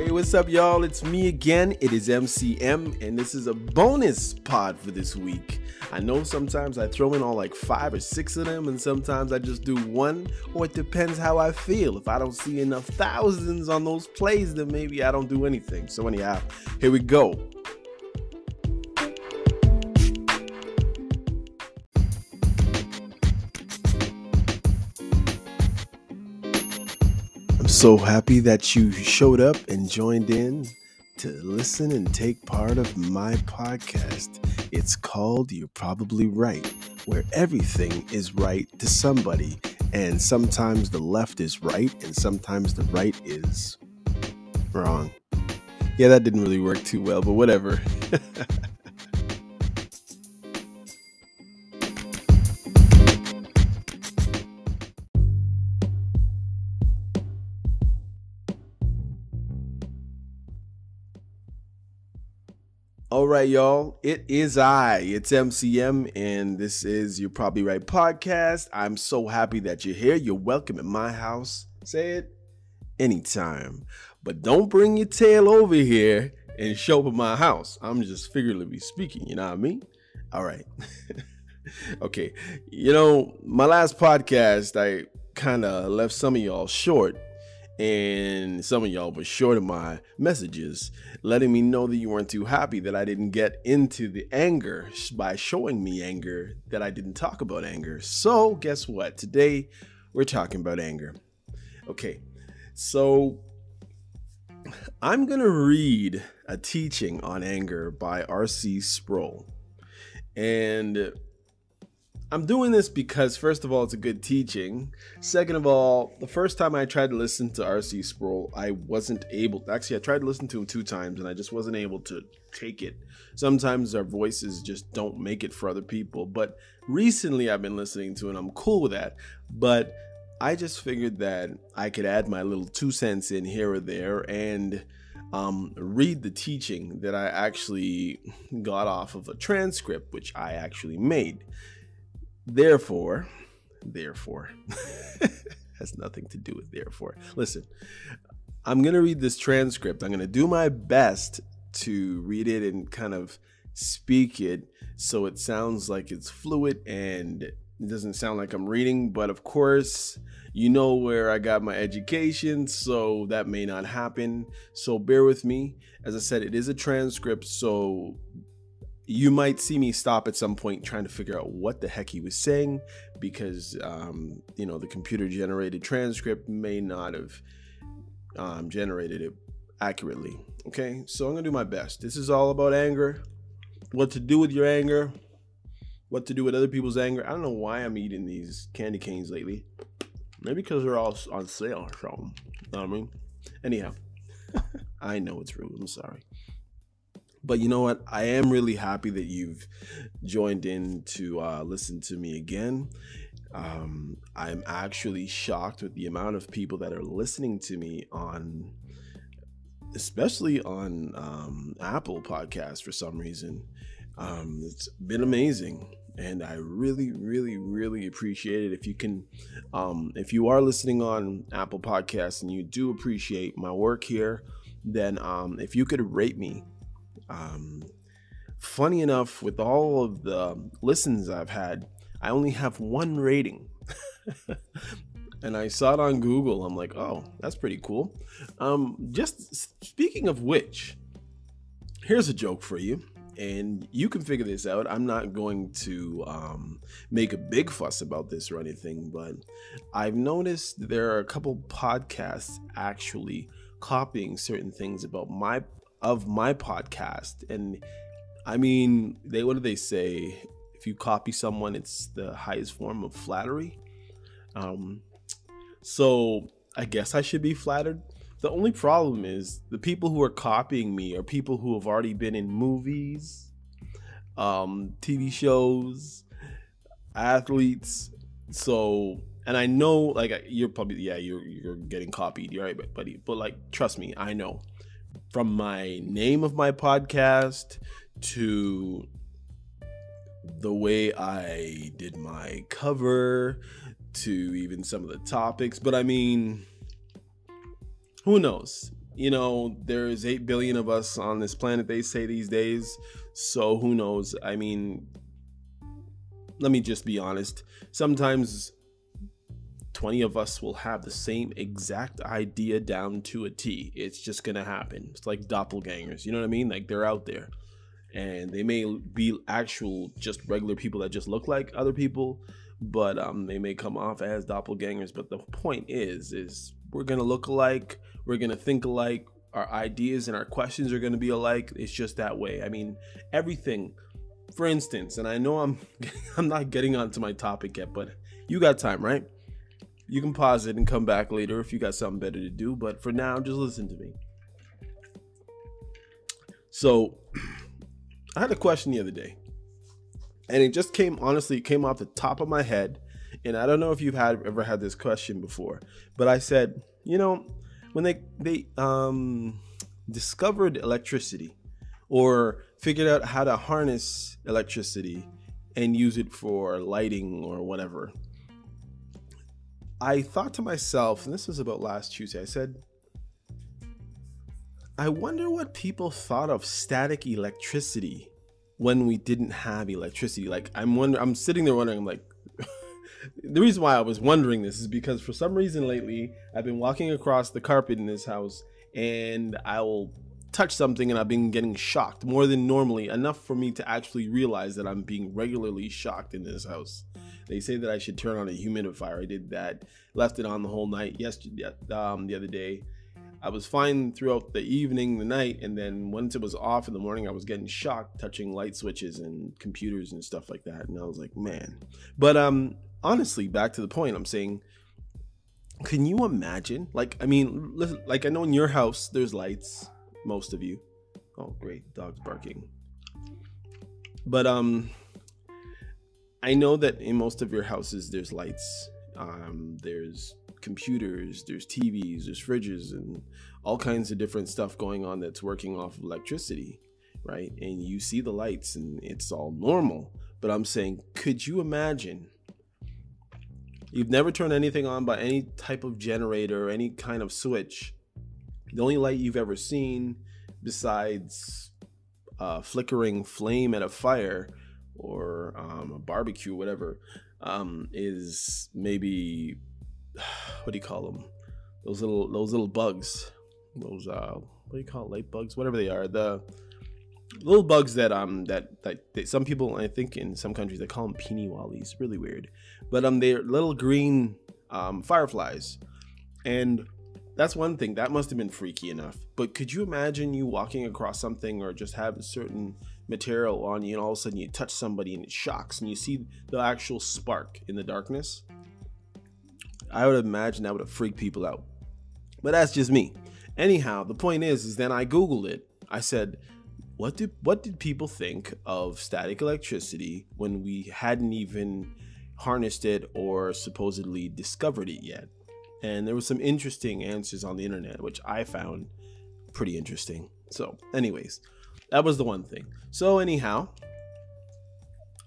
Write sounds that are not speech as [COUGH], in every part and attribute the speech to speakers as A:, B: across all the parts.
A: Hey, what's up, y'all? It's me again. It is MCM, and this is a bonus pod for this week. I know sometimes I throw in all like five or six of them, and sometimes I just do one, or it depends how I feel. If I don't see enough thousands on those plays, then maybe I don't do anything. So, anyhow, here we go. So happy that you showed up and joined in to listen and take part of my podcast. It's called You're Probably Right, where everything is right to somebody. And sometimes the left is right, and sometimes the right is wrong. Yeah, that didn't really work too well, but whatever. [LAUGHS] right, y'all. It is I. It's MCM, and this is You're Probably Right podcast. I'm so happy that you're here. You're welcome at my house. Say it anytime. But don't bring your tail over here and show up at my house. I'm just figuratively speaking, you know what I mean? All right. [LAUGHS] okay. You know, my last podcast, I kind of left some of y'all short and some of y'all were short of my messages, letting me know that you weren't too happy that I didn't get into the anger by showing me anger, that I didn't talk about anger. So, guess what? Today we're talking about anger. Okay, so I'm gonna read a teaching on anger by R.C. Sproul. And I'm doing this because, first of all, it's a good teaching. Second of all, the first time I tried to listen to R.C. Sproul, I wasn't able. Actually, I tried to listen to him two times, and I just wasn't able to take it. Sometimes our voices just don't make it for other people. But recently, I've been listening to, and I'm cool with that. But I just figured that I could add my little two cents in here or there, and um, read the teaching that I actually got off of a transcript, which I actually made. Therefore, therefore, [LAUGHS] has nothing to do with therefore. Listen, I'm going to read this transcript. I'm going to do my best to read it and kind of speak it so it sounds like it's fluid and it doesn't sound like I'm reading. But of course, you know where I got my education, so that may not happen. So bear with me. As I said, it is a transcript, so you might see me stop at some point trying to figure out what the heck he was saying because um, you know the computer generated transcript may not have um, generated it accurately okay? So i'm gonna do my best. This is all about anger. What to do with your anger. What to do with other people's anger. I don't know why i'm eating these candy canes lately. Maybe because they're all on sale or something. You know what i mean? Anyhow [LAUGHS] i know it's rude. I'm sorry but you know what? I am really happy that you've joined in to uh, listen to me again. Um, I'm actually shocked with the amount of people that are listening to me on, especially on um, Apple Podcasts for some reason. Um, it's been amazing and I really, really, really appreciate it. If you can, um, if you are listening on Apple Podcasts and you do appreciate my work here, then um, if you could rate me um, funny enough, with all of the listens I've had, I only have one rating. [LAUGHS] and I saw it on Google. I'm like, oh, that's pretty cool. Um, just speaking of which, here's a joke for you. And you can figure this out. I'm not going to um, make a big fuss about this or anything, but I've noticed there are a couple podcasts actually copying certain things about my of my podcast. And I mean, they what do they say? If you copy someone, it's the highest form of flattery. Um, so I guess I should be flattered. The only problem is the people who are copying me are people who have already been in movies, um, TV shows, athletes. So, and I know, like, you're probably yeah, you're you're getting copied, you're right, buddy. But like, trust me, I know from my name of my podcast to the way I did my cover to even some of the topics. But I mean, who knows? you know, there's 8 billion of us on this planet, they say these days. So who knows? I mean, let me just be honest. Sometimes 20 of us will have the same exact idea down to a T. It's just going to happen. It's like doppelgangers. You know what I mean? Like they're out there and they may be actual just regular people that just look like other people, but um, they may come off as doppelgangers. But the point is, is we're going to look alike. We're going to think alike. Our ideas and our questions are going to be alike. It's just that way. I mean, everything for instance, and I know I'm [LAUGHS] I'm not getting onto my topic yet, but you got time, right? You can pause it and come back later if you got something better to do, but for now, just listen to me. So, [CLEARS THROAT] I had a question the other day, and it just came honestly, it came off the top of my head, and I don't know if you've had ever had this question before, but I said, you know, when they they um discovered electricity or figured out how to harness electricity and use it for lighting or whatever. I thought to myself, and this was about last Tuesday, I said, I wonder what people thought of static electricity when we didn't have electricity. Like I'm wonder I'm sitting there wondering, I'm like [LAUGHS] the reason why I was wondering this is because for some reason lately I've been walking across the carpet in this house and I will touch something and I've been getting shocked more than normally, enough for me to actually realize that I'm being regularly shocked in this house. They say that I should turn on a humidifier. I did that, left it on the whole night yesterday, um, the other day. I was fine throughout the evening, the night, and then once it was off in the morning, I was getting shocked touching light switches and computers and stuff like that. And I was like, man. But um, honestly, back to the point, I'm saying, can you imagine? Like, I mean, like I know in your house there's lights, most of you. Oh, great, dog's barking. But um, I know that in most of your houses there's lights. Um, there's computers, there's TVs, there's fridges, and all kinds of different stuff going on that's working off of electricity, right? And you see the lights, and it's all normal. But I'm saying, could you imagine? You've never turned anything on by any type of generator or any kind of switch the only light you've ever seen besides a flickering flame at a fire or um, a barbecue, whatever, um, is maybe [SIGHS] what do you call them? Those little those little bugs. Those uh, what do you call it? light bugs? Whatever they are. The little bugs that um that that some people I think in some countries they call them peenie wallies. Really weird, but um they're little green um fireflies, and that's one thing that must have been freaky enough but could you imagine you walking across something or just have a certain material on you and all of a sudden you touch somebody and it shocks and you see the actual spark in the darkness i would imagine that would have freaked people out. But that's just me. Anyhow the point is is then i googled it. I said what did what did people think of static electricity when we hadn't even harnessed it or supposedly discovered it yet? And there was some interesting answers on the internet which i found pretty interesting. So anyways that was the one thing. So anyhow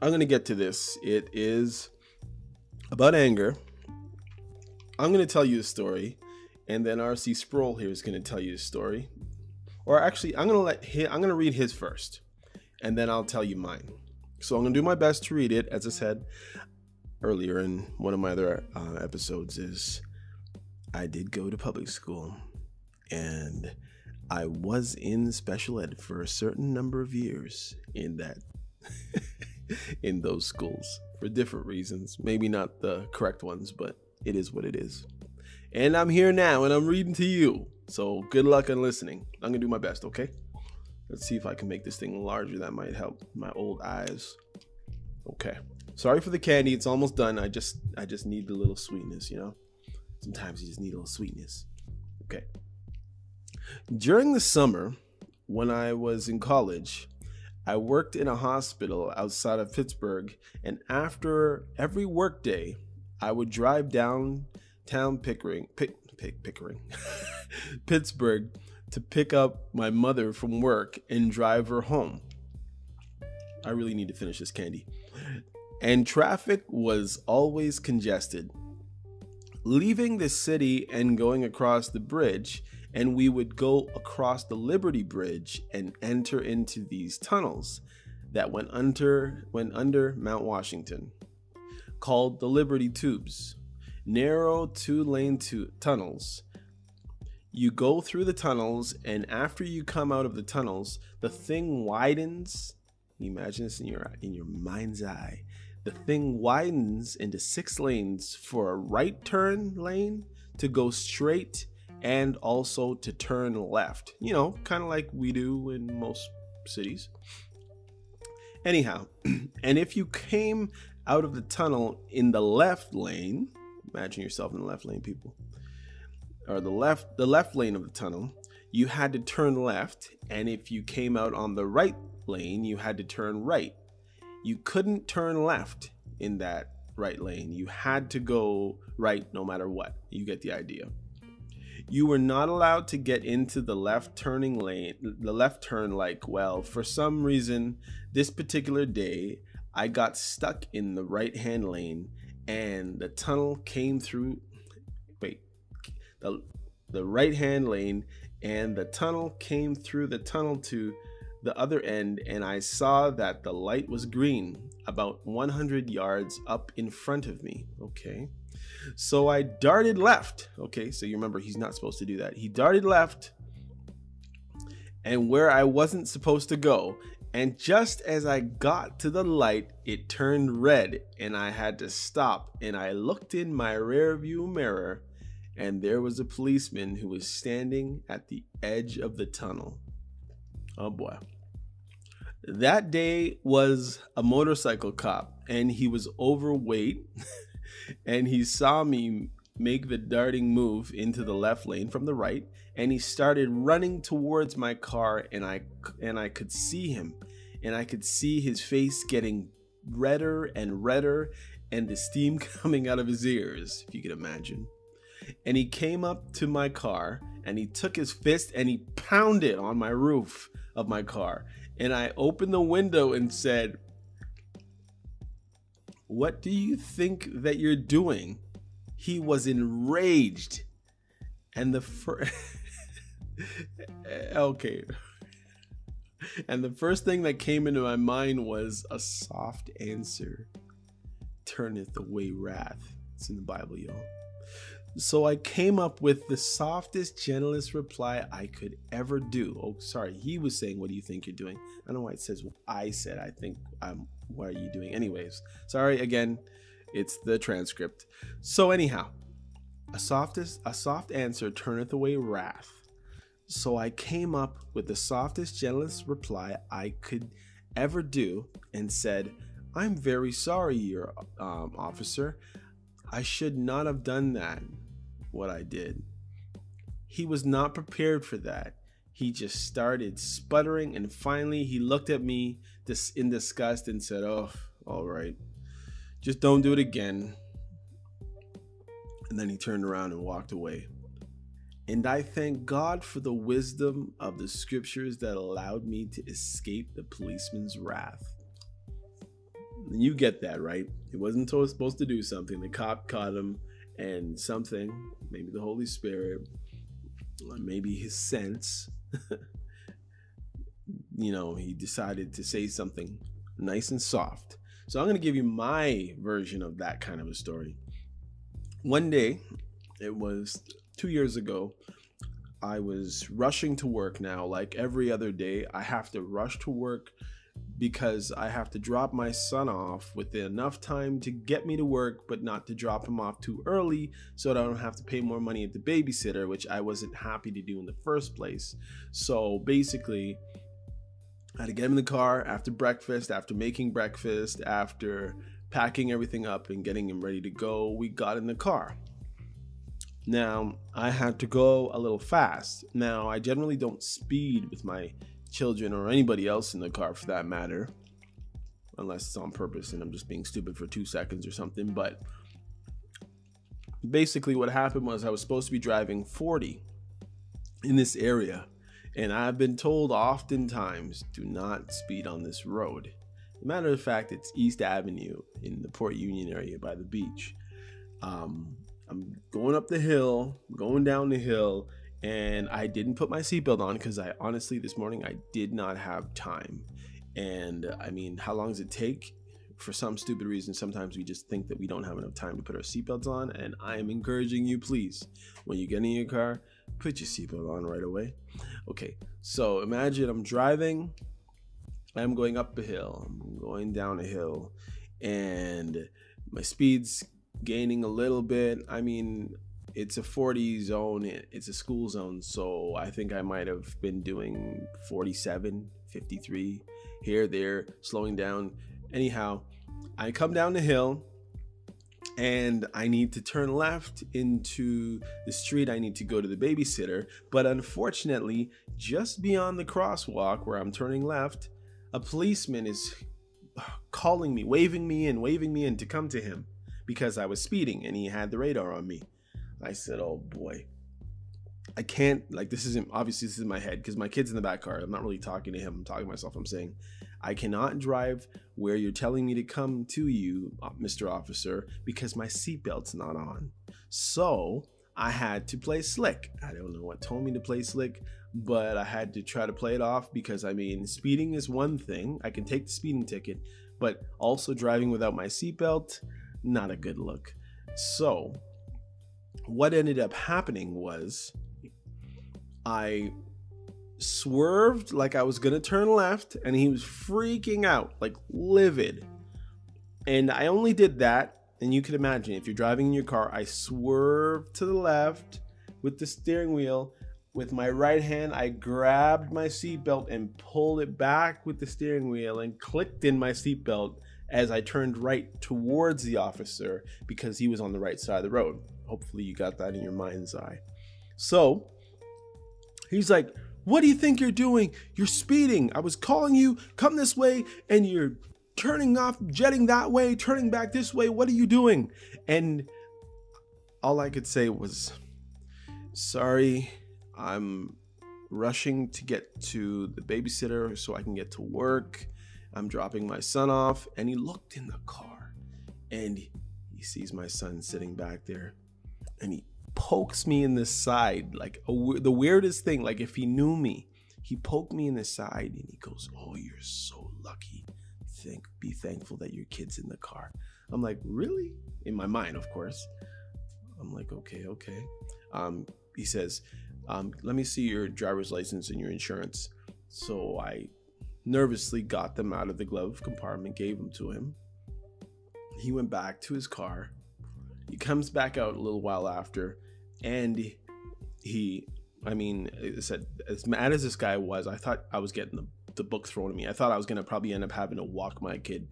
A: i'm gonna get to this. It is about anger. I'm gonna tell you a story and then rc sproul here is gonna tell you a story. Or actually i'm gonna let him, i'm gonna read his first and then i'll tell you mine. So i'm gonna do my best to read it. As i said earlier in one of my other uh, episodes is I did go to public school and I was in special ed for a certain number of years in that [LAUGHS] in those schools for different reasons. Maybe not the correct ones, but it is what it is. And I'm here now and I'm reading to you. So good luck on listening. I'm gonna do my best, okay? Let's see if I can make this thing larger. That might help my old eyes. Okay. Sorry for the candy. It's almost done. I just I just need the little sweetness, you know? Sometimes you just need a little sweetness. Okay. During the summer, when I was in college, I worked in a hospital outside of Pittsburgh, and after every workday, I would drive downtown Pickering, Pick, Pick, Pickering, [LAUGHS] Pittsburgh to pick up my mother from work and drive her home. I really need to finish this candy. And traffic was always congested. leaving the city and going across the bridge, and we would go across the Liberty Bridge and enter into these tunnels that went under went under Mount Washington, called the Liberty Tubes. Narrow two-lane tu- tunnels. You go through the tunnels, and after you come out of the tunnels, the thing widens. Imagine this in your in your mind's eye the thing widens into six lanes for a right turn lane to go straight and also to turn left. You know, kind of like we do in most cities. Anyhow, [CLEARS THROAT] and if you came out of the tunnel in the left lane, imagine yourself in the left lane, people, or the left the left lane of the tunnel, you had to turn left, and if you came out on the right lane, you had to turn right you couldn't turn left in that right lane. You had to go right no matter what. You get the idea. You were not allowed to get into the left turning lane, the left turn like, well, for some reason, this particular day, I got stuck in the right hand lane and the tunnel came through. Wait, the, the right hand lane and the tunnel came through the tunnel to the other end and I saw that the light was green about 100 yards up in front of me. Okay. So I darted left. Okay. So you remember he's not supposed to do that. He darted left and where I wasn't supposed to go. And just as I got to the light, it turned red and I had to stop. And I looked in my rear view mirror and there was a policeman who was standing at the edge of the tunnel. Oh boy. That day was a motorcycle cop and he was overweight [LAUGHS] and he saw me make the darting move into the left lane from the right and he started running towards my car and I and I could see him. And I could see his face getting redder and redder and the steam [LAUGHS] coming out of his ears if you can imagine. And he came up to my car and he took his fist and he pounded on my roof of my car. And I opened the window and said, What do you think that you're doing? He was enraged. And the first. [LAUGHS] okay. And the first thing that came into my mind was a soft answer turneth away wrath. It's in the Bible, y'all. So I came up with the softest, gentlest reply I could ever do. Oh, sorry, he was saying, What do you think you're doing? I don't know why it says I said, I think I'm, what are you doing? Anyways, sorry again, it's the transcript. So, anyhow, a softest, a soft answer turneth away wrath. So I came up with the softest, gentlest reply I could ever do and said, I'm very sorry, your um, officer. I should not have done that what I did. He was not prepared for that. He just started sputtering, and finally he looked at me in disgust and said, Oh, all right, just don't do it again. And then he turned around and walked away. And I thank God for the wisdom of the scriptures that allowed me to escape the policeman's wrath. You get that, right? He wasn't supposed to do something. The cop caught him and something, maybe the Holy Spirit, maybe his sense, [LAUGHS] you know, he decided to say something nice and soft. So I'm going to give you my version of that kind of a story. One day, it was two years ago, I was rushing to work now, like every other day. I have to rush to work because I have to drop my son off with enough time to get me to work, but not to drop him off too early so that I don't have to pay more money at the babysitter, which I wasn't happy to do in the first place. So basically, I had to get him in the car after breakfast, after making breakfast, after packing everything up and getting him ready to go. We got in the car. Now, I had to go a little fast. Now, I generally don't speed with my children or anybody else in the car for that matter, unless it's on purpose and I'm just being stupid for two seconds or something. But basically, what happened was I was supposed to be driving 40 in this area, and I've been told oftentimes do not speed on this road. matter of fact, it's East Avenue in the Port Union area by the beach. Um, I'm going up the hill, going down the hill, and I didn't put my seatbelt on because I honestly this morning I did not have time. And I mean, how long does it take? For some stupid reason, sometimes we just think that we don't have enough time to put our seatbelts on. And I am encouraging you, please, when you get in your car, put your seatbelt on right away. Okay, so imagine I'm driving, I'm going up a hill, I'm going down a hill, and my speed's gaining a little bit. I mean, it's a 40 zone, it's a school zone, so I think I might have been doing 47, 53 here, there, slowing down. Anyhow, I come down the hill and I need to turn left into the street. I need to go to the babysitter. But unfortunately, just beyond the crosswalk where I'm turning left, a policeman is calling me, waving me in, waving me in to come to him because I was speeding and he had the radar on me. I said, "Oh boy, I can't like this isn't obviously this is my head because my kid's in the back car. I'm not really talking to him. I'm talking to myself. I'm saying I cannot drive where you're telling me to come to you, uh, Mr. Officer, because my seatbelt's not on. So I had to play slick. I don't know what told me to play slick, but I had to try to play it off because I mean, speeding is one thing. I can take the speeding ticket, but also driving without my seatbelt, not a good look. So, what ended up happening was I swerved like I was gonna turn left, and he was freaking out, like livid. And I only did that, and you can imagine if you're driving in your car, I swerved to the left with the steering wheel. With my right hand, I grabbed my seatbelt and pulled it back with the steering wheel and clicked in my seatbelt as I turned right towards the officer because he was on the right side of the road. Hopefully, you got that in your mind's eye. So he's like, What do you think you're doing? You're speeding. I was calling you, come this way, and you're turning off, jetting that way, turning back this way. What are you doing? And all I could say was, Sorry, I'm rushing to get to the babysitter so I can get to work. I'm dropping my son off. And he looked in the car and he sees my son sitting back there and he pokes me in the side like a, the weirdest thing like if he knew me he poked me in the side and he goes oh you're so lucky. Think be thankful that your kid's in the car. I'm like really? In my mind of course. I'm like okay okay. Um, he says um, let me see your driver's license and your insurance. So i nervously got them out of the glove compartment gave them to him. He went back to his car. He comes back out a little while after and he i mean said as mad as this guy was i thought i was getting the, the book thrown at me. I thought i was going to probably end up having to walk my kid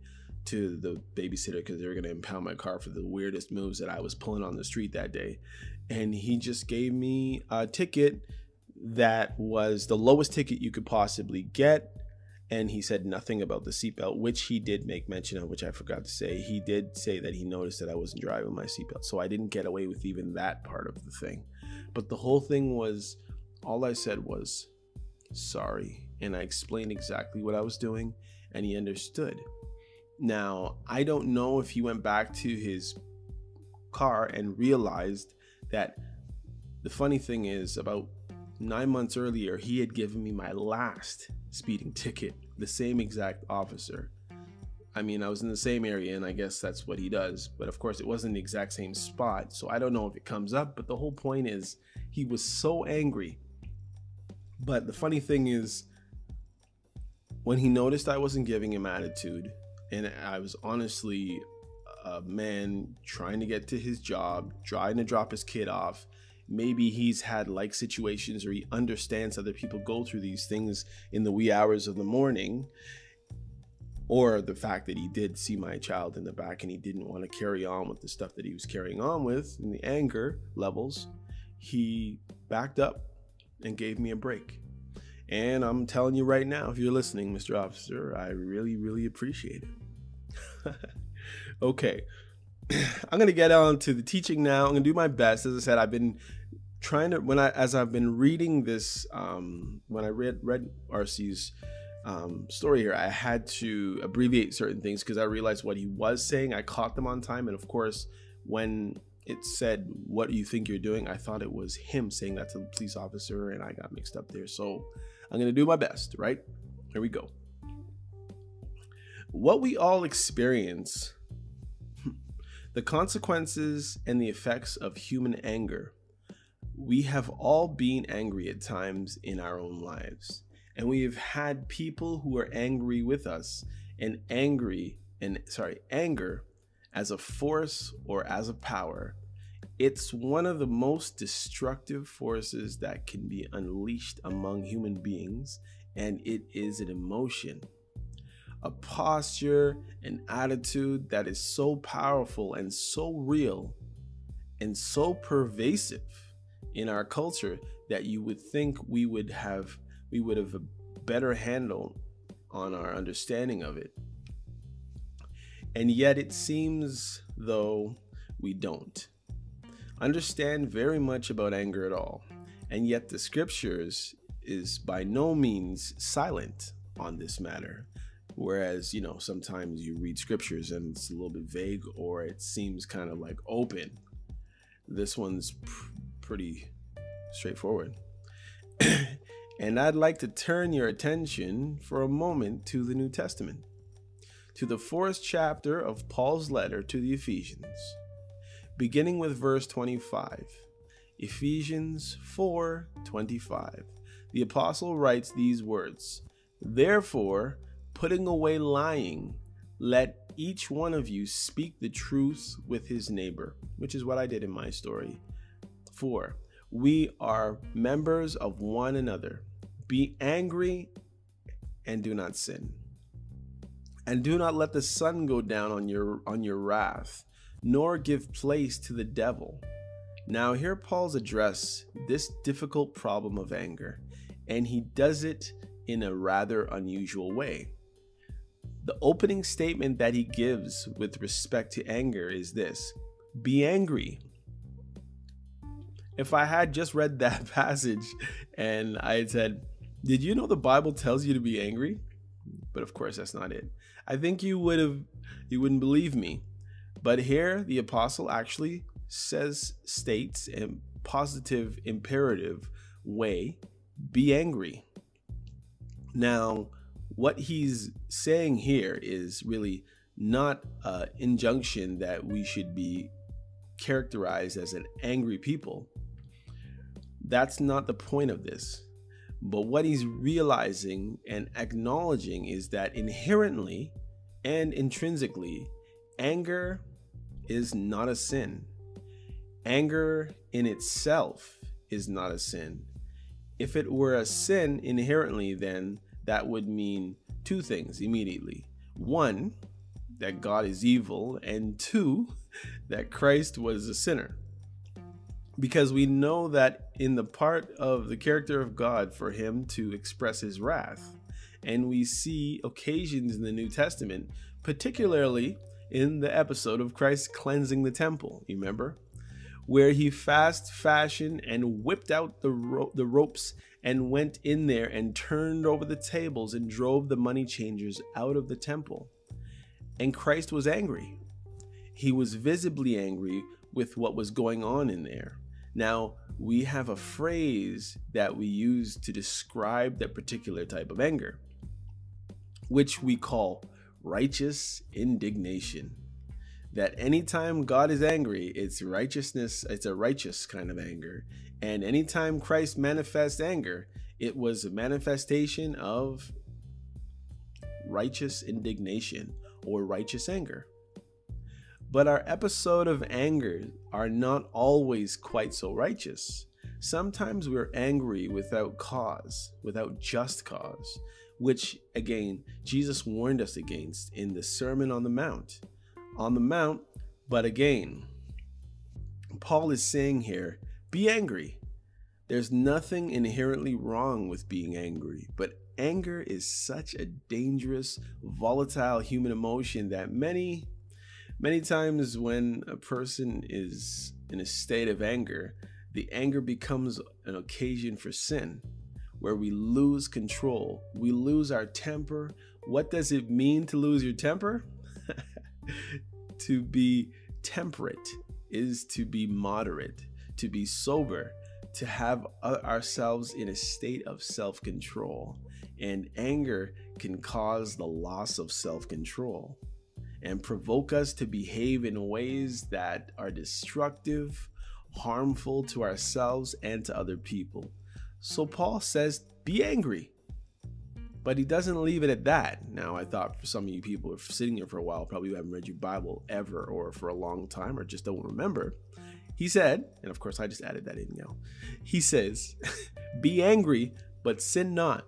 A: to the babysitter because they were going to impound my car for the weirdest moves that i was pulling on the street that day. And he just gave me a ticket that was the lowest ticket you could possibly get and he said nothing about the seatbelt, which he did make mention of, which I forgot to say. He did say that he noticed that I wasn't driving my seatbelt, so I didn't get away with even that part of the thing. But the whole thing was, all I said was, sorry, and I explained exactly what I was doing, and he understood. Now, I don't know if he went back to his car and realized that the funny thing is, about nine months earlier, he had given me my last speeding ticket, the same exact officer. I mean, I was in the same area, and I guess that's what he does. But of course, it wasn't the exact same spot, so I don't know if it comes up. But the whole point is, he was so angry. But the funny thing is, when he noticed I wasn't giving him attitude, and I was honestly a man trying to get to his job, trying to drop his kid off, maybe he's had like situations or he understands other people go through these things in the wee hours of the morning or the fact that he did see my child in the back and he didn't want to carry on with the stuff that he was carrying on with and the anger levels he backed up and gave me a break and i'm telling you right now if you're listening mr officer i really really appreciate it [LAUGHS] okay [CLEARS THROAT] I'm gonna get on to the teaching now. I'm gonna do my best. As I said, I've been trying to when I as I've been reading this um, when I read read RC's um, story here, I had to abbreviate certain things because I realized what he was saying. I caught them on time, and of course, when it said, What do you think you're doing? I thought it was him saying that to the police officer, and I got mixed up there. So I'm to do my best, right? Here we go. What we all experience, [LAUGHS] the consequences and the effects of human anger. We have all been angry at times in our own lives, and we have had people who are angry with us, and angry, and sorry, anger as a force or as a power. It's one of the most destructive forces that can be unleashed among human beings, and it is an emotion, a posture, an attitude that is so powerful and so real and so pervasive in our culture that you would think we would have we would have a better handle on our understanding of it. And yet it seems though we don't understand very much about anger at all, and yet the scriptures is by no means silent on this matter. Whereas, you know, sometimes you read scriptures and it's a little bit vague or it seems kind of like open. This one's pretty straightforward. [CLEARS THROAT] and I'd like to turn your attention for a moment to the New Testament, to the fourth chapter of Paul's letter to the Ephesians beginning with verse 25. Ephesians 4:25. The apostle writes these words: Therefore, putting away lying, let each one of you speak the truth with his neighbor, which is what I did in my story. 4. We are members of one another. Be angry and do not sin. And do not let the sun go down on your on your wrath nor give place to the devil. Now, here Paul's address this difficult problem of anger, and he does it in a rather unusual way. The opening statement that he gives with respect to anger is this Be angry. If I had just read that [LAUGHS] passage and I had said, Did you know the Bible tells you to be angry? But of course, that's not it. I think you would have, you wouldn't believe me. But here, the apostle actually says, states in positive imperative way, be angry. Now, what he's saying here is really not an injunction that we should be characterized as an angry people. That's not the point of this. But what he's realizing and acknowledging is that inherently and intrinsically, anger is not a sin. Anger in itself is not a sin. If it were a sin inherently, then that would mean two things immediately. One, that God is evil, and two, [LAUGHS] that Christ was a sinner. Because we know that in the part of the character of God for him to express his wrath, and we see occasions in the New Testament, particularly in the episode of Christ cleansing the temple, you remember? Where he fast fashioned and whipped out the, ro- the ropes and went in there and turned over the tables and drove the money changers out of the temple. And Christ was angry. He was visibly angry with what was going on in there. Now, we have a phrase that we use to describe that particular type of anger, which we call righteous indignation. That anytime God is angry, it's righteousness, it's a righteous kind of anger. And anytime Christ manifests anger, it was a manifestation of righteous indignation or righteous anger. But our episode of anger are not always quite so righteous. Sometimes we're angry without cause, without just cause which again Jesus warned us against in the Sermon on the Mount. On the Mount, but again, Paul is saying here be angry. There's nothing inherently wrong with being angry, but anger is such a dangerous, volatile human emotion that many, many times when a person is in a state of anger, the anger becomes an occasion for sin where we lose control, we lose our temper. What does it mean to lose your temper? [LAUGHS] to be temperate is to be moderate, to be sober, to have ourselves in a state of self control. And anger can cause the loss of self control and provoke us to behave in ways that are destructive, harmful to ourselves and to other people. So Paul says, be angry. But he doesn't leave it at that. Now, I thought for some of you people are sitting here for a while, probably haven't read your Bible ever or for a long time or just don't remember. He said, and of course I just added that in now. He says, [LAUGHS] Be angry, but sin not.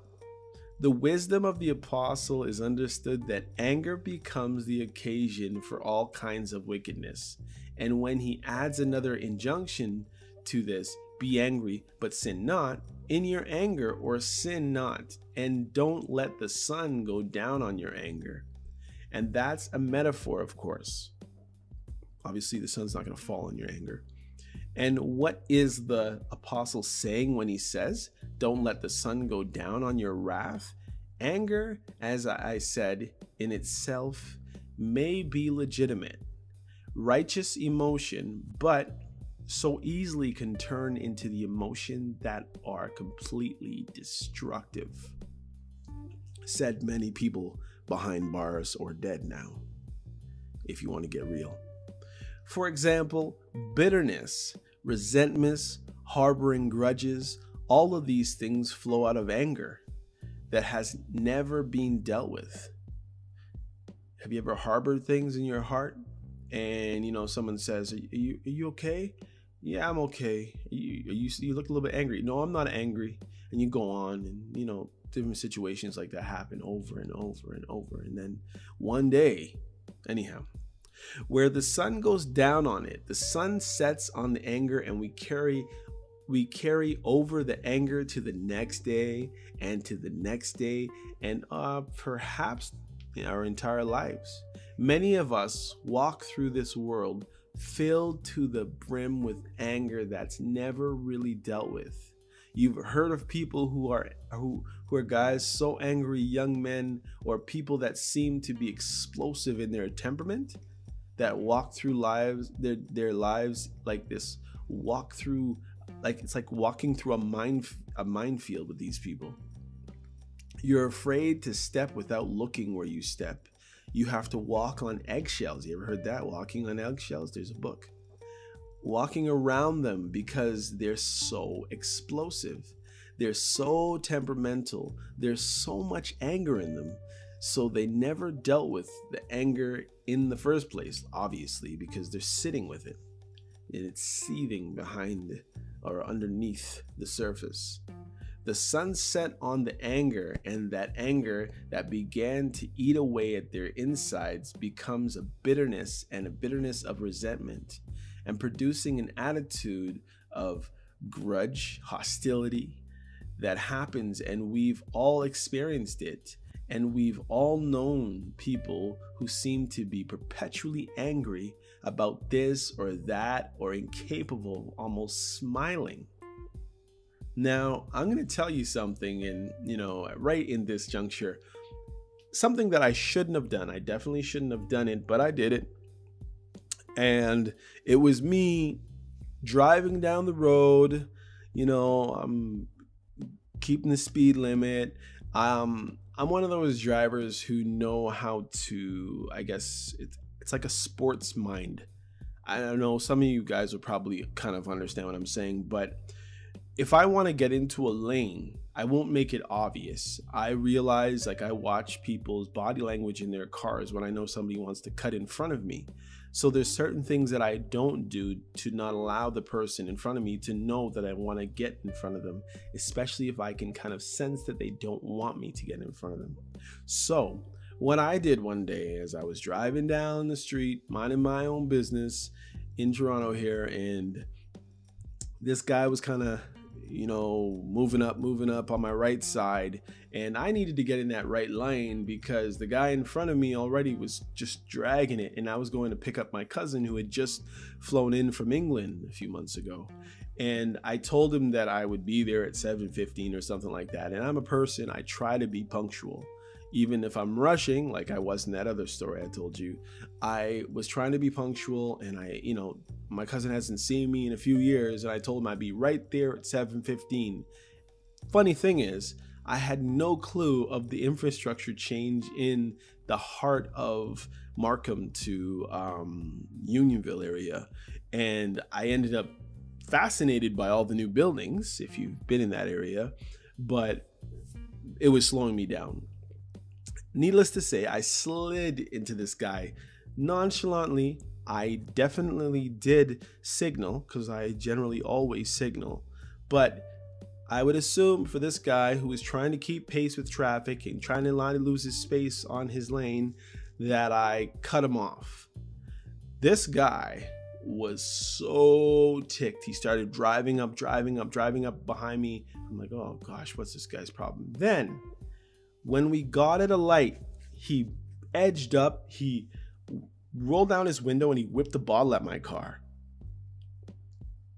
A: The wisdom of the apostle is understood that anger becomes the occasion for all kinds of wickedness. And when he adds another injunction to this, be angry, but sin not, in your anger or sin not, and don't let the sun go down on your anger. And that's a metaphor, of course. Obviously, the sun's not going to fall on your anger. And what is the apostle saying when he says, Don't let the sun go down on your wrath? Anger, as I said, in itself may be legitimate, righteous emotion, but so easily can turn into the emotion that are completely destructive. Said many people behind bars or dead now, if you want to get real. For example, bitterness, resentment, harboring grudges, all of these things flow out of anger that has never been dealt with. Have you ever harbored things in your heart and you know someone says, "Are you, are you okay?" Yeah, I'm okay. You, you you look a little bit angry. No, I'm not angry. And you go on, and you know different situations like that happen over and over and over, and then one day, anyhow, where the sun goes down on it the sun sets on the anger and we carry we carry over the anger to the next day and to the next day and uh, perhaps our entire lives. Many of us walk through this world filled to the brim with anger that's never really dealt with. You've heard of people who are who who are guys so angry, young men, or people that seem to be explosive in their temperament that walk through lives their their lives like this walk through like it's like walking through a mine a minefield with these people. You're afraid to step without looking where you step. You have to walk on eggshells. You ever heard that? Walking on eggshells. There's a book. Walking around them because they're so explosive. They're so temperamental. There's so much anger in them so they never dealt with the anger in the first place, obviously, because they're sitting with it and it's seething behind or underneath the surface. The sun set on the anger, and that anger that began to eat away at their insides becomes a bitterness and a bitterness of resentment, and producing an attitude of grudge, hostility that happens, and we've all experienced it and we've all known people who seem to be perpetually angry about this or that or incapable of almost smiling. Now, I'm going to tell you something, and you know, right in this juncture, something that I shouldn't have done. I definitely shouldn't have done it, but I did it. And it was me driving down the road, you know, I'm keeping the speed limit. Um, I'm one of those drivers who know how to, I guess it's it's like a sports mind. I don't know, some of you guys will probably kind of understand what I'm saying, but if I want to get into a lane, I won't make it obvious. I realize like I watch people's body language in their cars when I know somebody wants to cut in front of me. So there's certain things that I don't do to not allow the person in front of me to know that I want to get in front of them, especially if I can kind of sense that they don't want me to get in front of them. So, what I did one day as I was driving down the street, minding my own business in Toronto here, and this guy was kind of you know, moving up, moving up on my right side. And I needed to get in that right lane because the guy in front of me already was just dragging it. And I was going to pick up my cousin who had just flown in from England a few months ago. And I told him that I would be there at 7:15 or something like that. And I'm a person I try to be punctual even if I'm rushing, like I was in that other story I told you, I was trying to be punctual and I, you know, my cousin hasn't seen me in a few years and I told him I'd be right there at 7:15. Funny thing is, I had no clue of the infrastructure change in the heart of Markham to um, Unionville area. And I ended up fascinated by all the new buildings, if you've been in that area, but it was slowing me down. Needless to say, I slid into this guy nonchalantly. I definitely did signal because I generally always signal, but I would assume for this guy who was trying to keep pace with traffic and trying to not lose his space on his lane that I cut him off. This guy was so ticked. He started driving up, driving up, driving up behind me. I'm like, oh gosh, what's this guy's problem? Then, when we got at a light, he edged up, he rolled down his window, and he whipped the bottle at my car.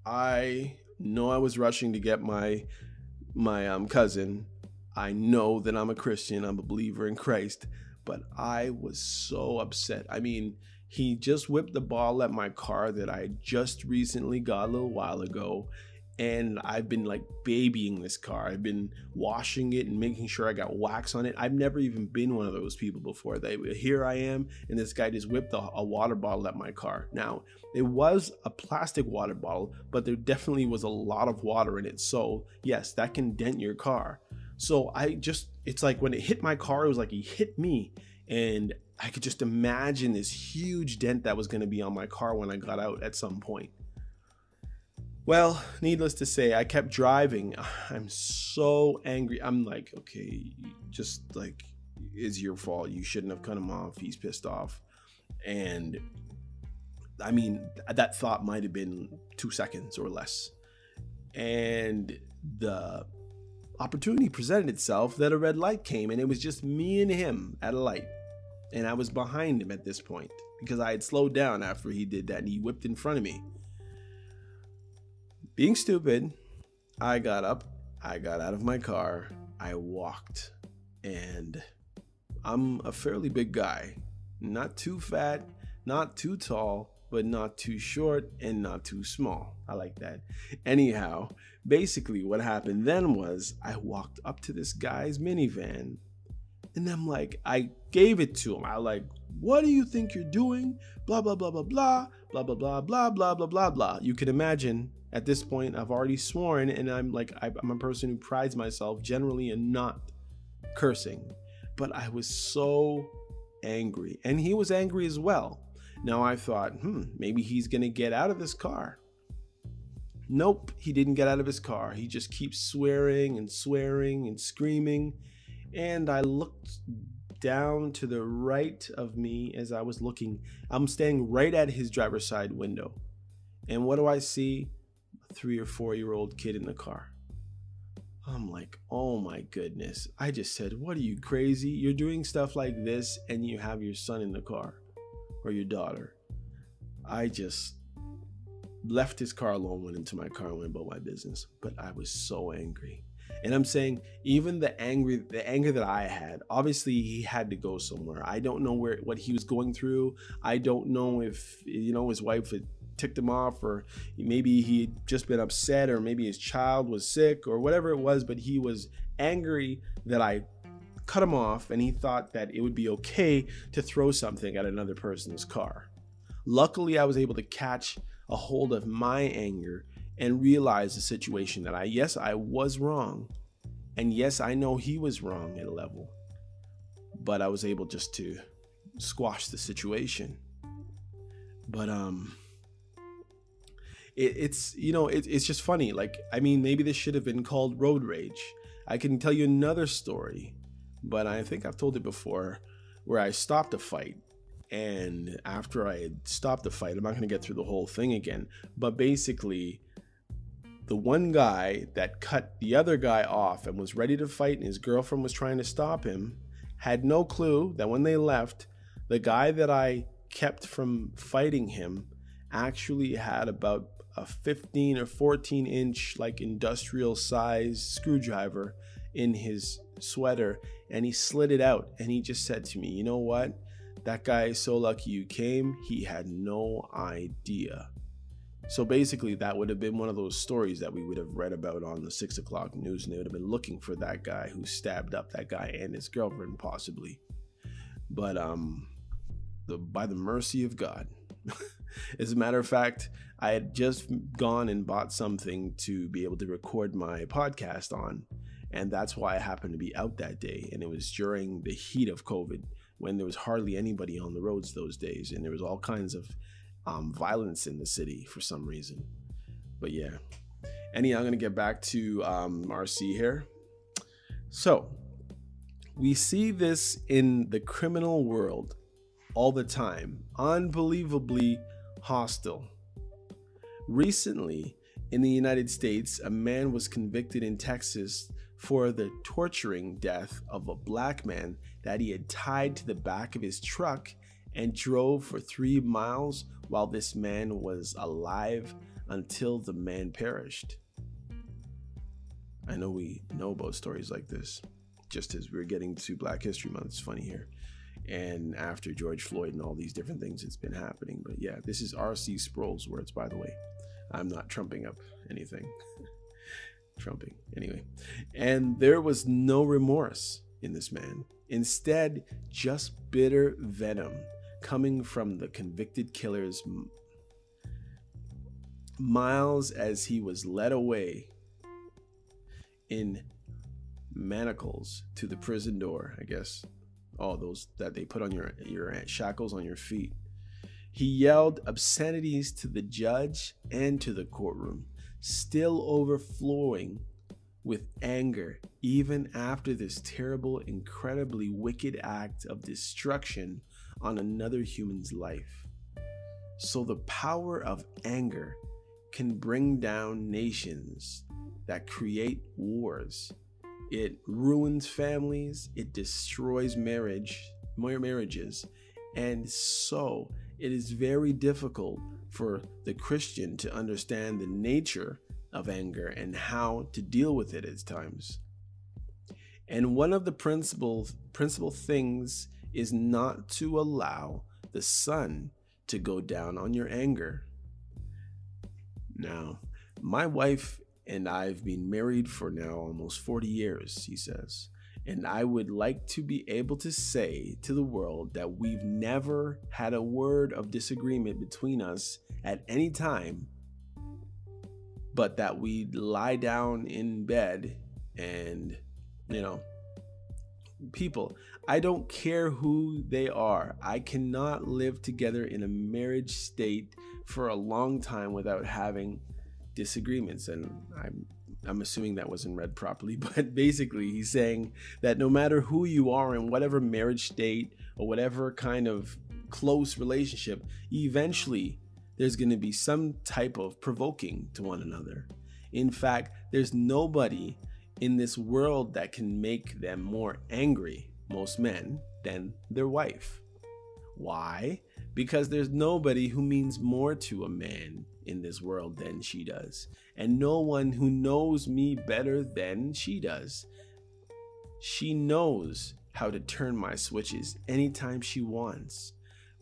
A: I know I was rushing to get my my um, cousin. I know that I'm a Christian. I'm a believer in Christ, but I was so upset. I mean, he just whipped the ball at my car that I just recently got a little while ago. And I've been like babying this car. I've been washing it and making sure I got wax on it. I've never even been one of those people before. They here I am, and this guy just whipped a, a water bottle at my car. Now it was a plastic water bottle, but there definitely was a lot of water in it. So yes, that can dent your car. So I just, it's like when it hit my car, it was like he hit me, and I could just imagine this huge dent that was going to be on my car when I got out at some point. Well, needless to say, I kept driving. [SIGHS] I'm so angry. I'm like, okay, just like, it's your fault. You shouldn't have cut him off. He's pissed off. And I mean, that thought might have been two seconds or less. And the opportunity presented itself that a red light came, and it was just me and him at a light and I was behind him at this point because I had slowed down after he did that and he whipped in front of me. Being stupid, I got up, I got out of my car, I walked, and I'm a fairly big guy. Not too fat, not too tall, but not too short and not too small. I like that. Anyhow, basically, what happened then was I walked up to this guy's minivan and I'm like, I gave it to him. I like, what do you think you're doing? Blah blah blah blah blah blah blah blah blah blah blah blah. You can imagine at this point I've already sworn, and I'm like, I'm a person who prides myself generally in not cursing, but I was so angry, and he was angry as well. Now I thought, hmm, maybe he's gonna get out of this car. Nope, he didn't get out of his car. He just keeps swearing and swearing and screaming and I looked down to the right of me as I was looking. I'm standing right at his driver's side window. And what do I see? Three or four year old kid in the car. I'm like, oh my goodness. I just said, what are you crazy? You're doing stuff like this and you have your son in the car or your daughter. I just left his car alone, went into my car, and went about my business. But I was so angry. And I'm saying even the angry the anger that I had, obviously he had to go somewhere. I don't know where what he was going through. I don't know if you know his wife had ticked him off or maybe he had just been upset or maybe his child was sick or whatever it was, but he was angry that I cut him off and he thought that it would be okay to throw something at another person's car. Luckily, I was able to catch a hold of my anger and realize the situation that I, yes, I was wrong. And yes, I know he was wrong at a level. But I was able just to squash the situation. But, um, it, it's, you know, it, it's just funny. Like, I mean, maybe this should have been called road rage. I can tell you another story, but I think I've told it before where I stopped a fight and after I had stopped the fight, I'm not going to get through the whole thing again, but basically, the one guy that cut the other guy off and was ready to fight, and his girlfriend was trying to stop him, had no clue that when they left, the guy that I kept from fighting him actually had about a 15 or 14 inch, like industrial size screwdriver in his sweater and he slid it out and he just said to me, You know what? That guy is so lucky you came. He had no idea. So basically, that would have been one of those stories that we would have read about on the six o'clock news, and they would have been looking for that guy who stabbed up that guy and his girlfriend, possibly. But um, the by the mercy of God, [LAUGHS] as a matter of fact, I had just gone and bought something to be able to record my podcast on, and that's why I happened to be out that day. And it was during the heat of COVID when there was hardly anybody on the roads those days, and there was all kinds of um, violence in the city for some reason. But yeah. Anyhow, I'm gonna get back to um, RC here. So we see this in the criminal world all the time, unbelievably hostile. Recently, in the United States, a man was convicted in Texas for the torturing death of a black man that he had tied to the back of his truck and drove for three miles while this man was alive until the man perished. I know we know about stories like this, just as we're getting to Black History Month. It's funny here. And after George Floyd and all these different things, it's been happening. But yeah, this is R.C. Sproul's words, by the way. I'm not trumping up anything. [LAUGHS] trumping, anyway. And there was no remorse in this man. Instead, just bitter venom coming from the convicted killer's miles as he was led away in manacles to the prison door, I guess. All those that they put on your your shackles on your feet. He yelled obscenities to the judge and to the courtroom, still overflowing with anger even after this terrible, incredibly wicked act of destruction on another human's life. So the power of anger can bring down nations that create wars. It ruins families, it destroys marriage, more marriages, and so it is very difficult for the Christian to understand the nature of anger and how to deal with it at times. And one of the principal principal things is not to allow the sun to go down on your anger. Now, my wife and I've been married for now almost 40 years, he says. And I would like to be able to say to the world that we've never had a word of disagreement between us at any time, but that we lie down in bed and, you know, people. I don't care who they are. I cannot live together in a marriage state for a long time without having disagreements. And I'm I'm assuming that wasn't read properly, [LAUGHS] but basically he's saying that no matter who you are in whatever marriage state or whatever kind of close relationship, eventually there's going to be some type of provoking to one another. In fact, there's nobody in this world that can make them more angry, most men, than their wife. Why? Because there's nobody who means more to a man in this world than she does, and no one who knows me better than she does. She knows how to turn my switches anytime she wants,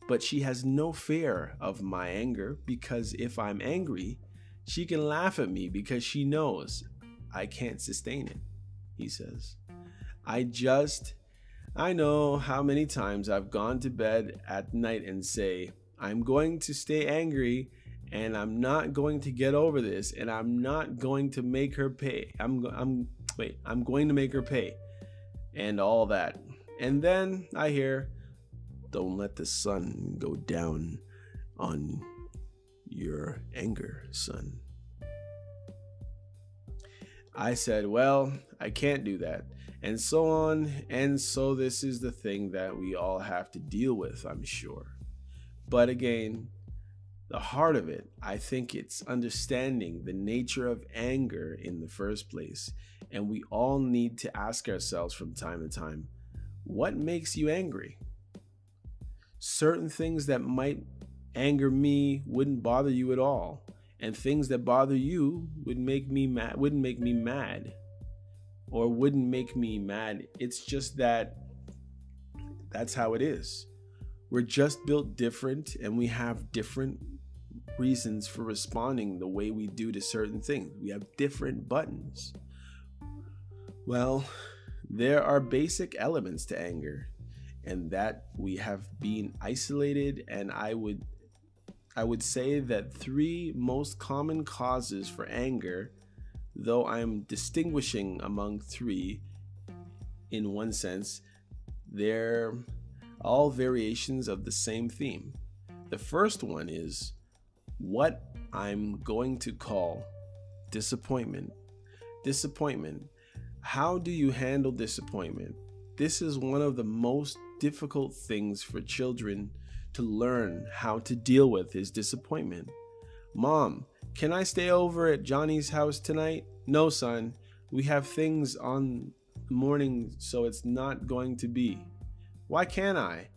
A: but she has no fear of my anger because if I'm angry, she can laugh at me because she knows I can't sustain it, he says. I just, I know how many times I've gone to bed at night and say, I'm going to stay angry and I'm not going to get over this and I'm not going to make her pay. I'm, I'm, wait, I'm going to make her pay and all that. And then I hear, don't let the sun go down on your anger, son. I said, Well, I can't do that. And so on. And so this is the thing that we all have to deal with, I'm sure. But again, the heart of it, I think it's understanding the nature of anger in the first place. And we all need to ask ourselves from time to time what makes you angry? Certain things that might anger me wouldn't bother you at all and things that bother you would make me mad wouldn't make me mad or wouldn't make me mad. It's just that that's how it is. We're just built different and we have different reasons for responding the way we do to certain things. We have different buttons. Well, there are basic elements to anger and that we have been isolated and I would I would say that three most common causes for anger, though I'm distinguishing among three in one sense, they're all variations of the same theme. The first one is what I'm going to call disappointment. Disappointment. How do you handle disappointment? This is one of the most difficult things for children to learn how to deal with is disappointment. Mom, can I stay over at Johnny's house tonight? No, son. We have things on morning, so it's not going to be. Why can't I?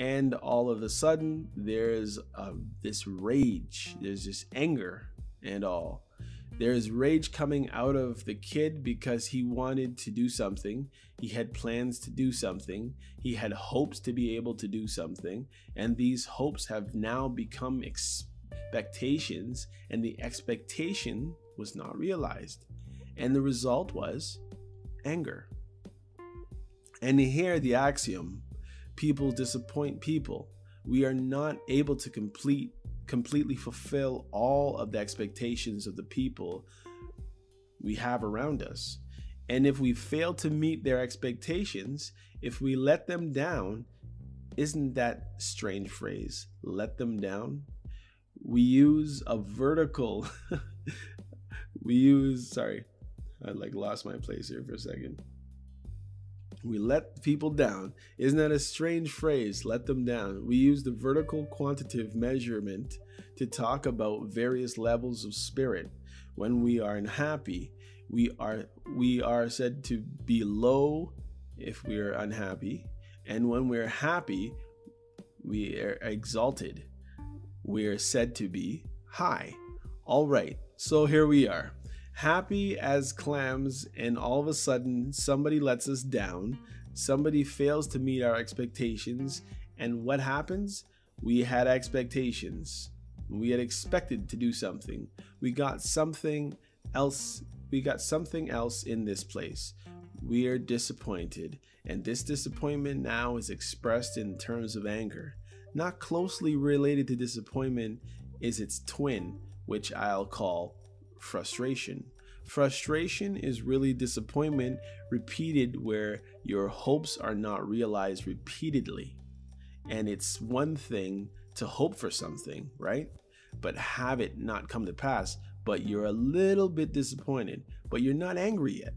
A: And all of a sudden, there's uh, this rage, there's this anger and all. There's rage coming out of the kid because he wanted to do something. He had plans to do something. He had hopes to be able to do something. And these hopes have now become expectations, and the expectation was not realized. And the result was anger. And here the axiom people disappoint people. We are not able to complete completely fulfill all of the expectations of the people we have around us. And if we fail to meet their expectations, if we let them down, isn't that strange phrase, let them down? We use a vertical, [LAUGHS] we use, sorry, I like lost my place here for a second. We let people down. Isn't that a strange phrase? Let them down. We use the vertical quantitative measurement to talk about various levels of spirit. When we are unhappy, we are we are said to be low if we are unhappy, and when we're happy, we are exalted. We are said to be high. All right. So here we are happy as clams, and all of a sudden somebody lets us down, somebody fails to meet our expectations, and what happens? We had expectations. We had expected to do something. We got something else. We got something else in this place. We are disappointed, and this disappointment now is expressed in terms of anger. Not closely related to disappointment is its twin, which I'll call frustration. Frustration is really disappointment repeated where your hopes are not realized repeatedly. And it's one thing to hope for something, right? But have it not come to pass, but you're a little bit disappointed, but you're not angry yet.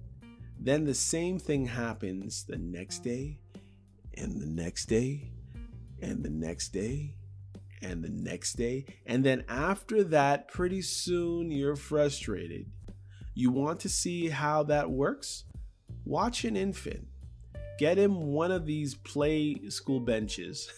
A: Then the same thing happens the next day, and the next day, and the next day, and the next day. And then after that, pretty soon you're frustrated. You want to see how that works? Watch an infant. Get him one of these play school benches,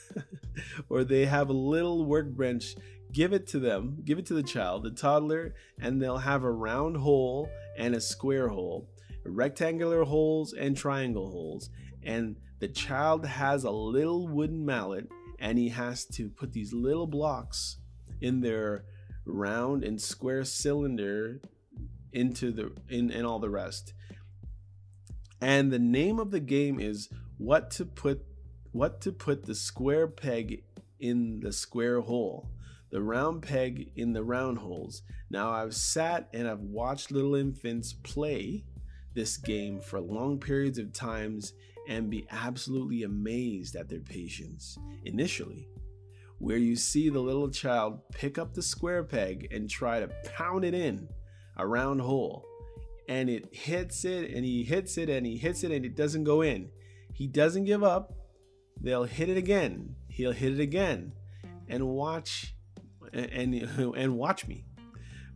A: [LAUGHS] or they have a little workbench. Give it to them, give it to the child, the toddler, and they'll have a round hole and a square hole, rectangular holes and triangle holes. And the child has a little wooden mallet and he has to put these little blocks in their round and square cylinder into the in and all the rest. And the name of the game is what to put what to put the square peg in the square hole, the round peg in the round holes. Now I've sat and I've watched little infants play this game for long periods of times and be absolutely amazed at their patience initially, where you see the little child pick up the square peg and try to pound it in a round hole. And it hits it and he hits it and he hits it and it doesn't go in. He doesn't give up. They'll hit it again. He'll hit it again. And watch and, and, watch me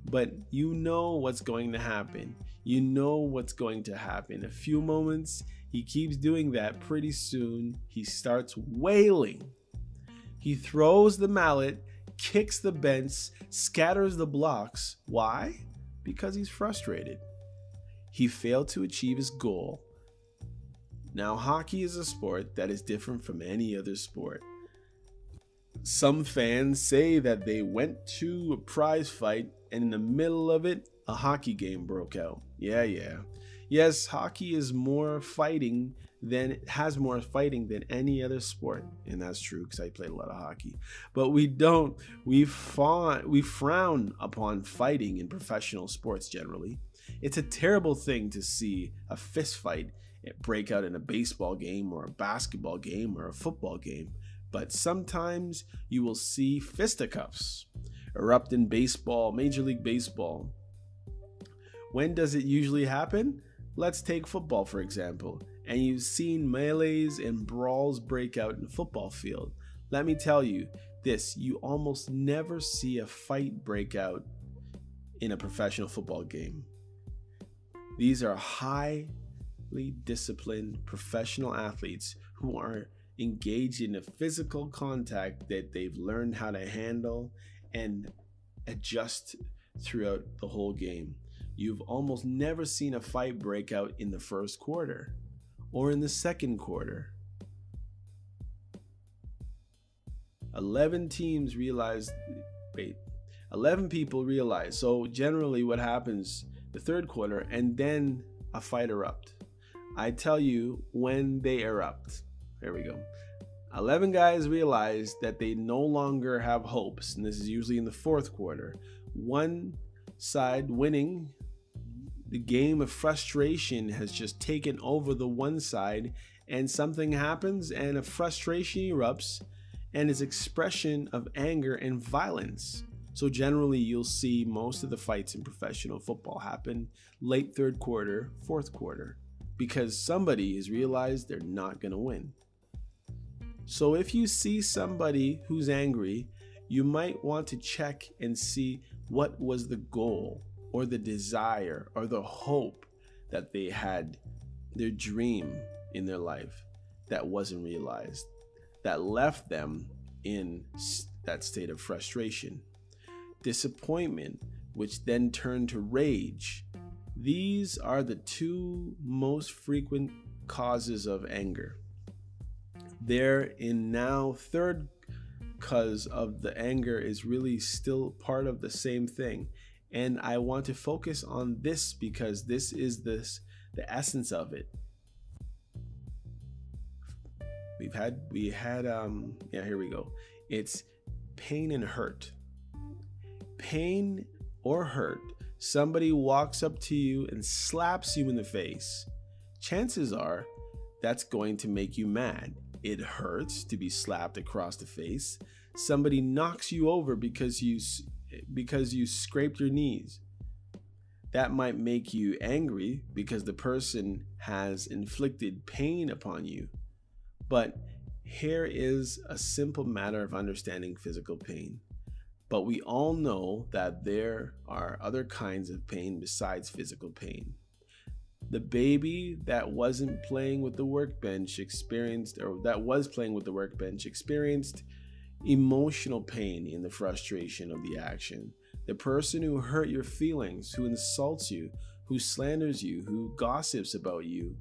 A: but you know what's going to happen. You know what's going to happen. A few moments, he keeps doing that. Pretty soon, he starts wailing. He throws the mallet, kicks the bench, scatters the blocks. Why? Because he's frustrated. He failed to achieve his goal. Now, hockey is a sport that is different from any other sport. Some fans say that they went to a prize fight and in the middle of it, a hockey game broke out. Yeah, yeah. Yes, hockey is more fighting than has more fighting than any other sport, and that's true because I played a lot of hockey. But we don't. We fawn. We frown upon fighting in professional sports generally. It's a terrible thing to see a fist fight break out in a baseball game or a basketball game or a football game. But sometimes you will see fisticuffs erupt in baseball, Major League Baseball. When does it usually happen? Let's take football for example. And you've seen melees and brawls break out in the football field. Let me tell you this you almost never see a fight break out in a professional football game. These are highly disciplined professional athletes who are engaged in a physical contact that they've learned how to handle and adjust throughout the whole game. You've almost never seen a fight break out in the first quarter or in the second quarter. 11 teams realized, wait, 11 people realize. So, generally, what happens the third quarter, and then a fight erupt. I tell you when they erupt. There we go. 11 guys realize that they no longer have hopes, and this is usually in the fourth quarter. One side winning, the game of frustration has just taken over the one side, and something happens, and a frustration erupts, and its expression of anger and violence. So generally, you'll see most of the fights in professional football happen late third quarter, fourth quarter, because somebody has realized they're not going to win. So if you see somebody who's angry, you might want to check and see what was the goal or the desire or the hope that they had, their dream in their life that wasn't realized, that left them in that state of frustration disappointment, which then turned to rage. These are the two most frequent causes of anger. They're in now third cause of the anger is really still part of the same thing. And I want to focus on this because this is this the essence of it. We've had we had um yeah, here we go. It's pain and hurt pain or hurt, somebody walks up to you and slaps you in the face, chances are that's going to make you mad. It hurts to be slapped across the face. Somebody knocks you over because you because you scraped your knees. That might make you angry because the person has inflicted pain upon you. But here is a simple matter of understanding physical pain. But we all know that there are other kinds of pain besides physical pain. The baby that wasn't playing with the workbench experienced, or that was playing with the workbench, experienced emotional pain in the frustration of the action. The person who hurt your feelings, who insults you, who slanders you, who gossips about you,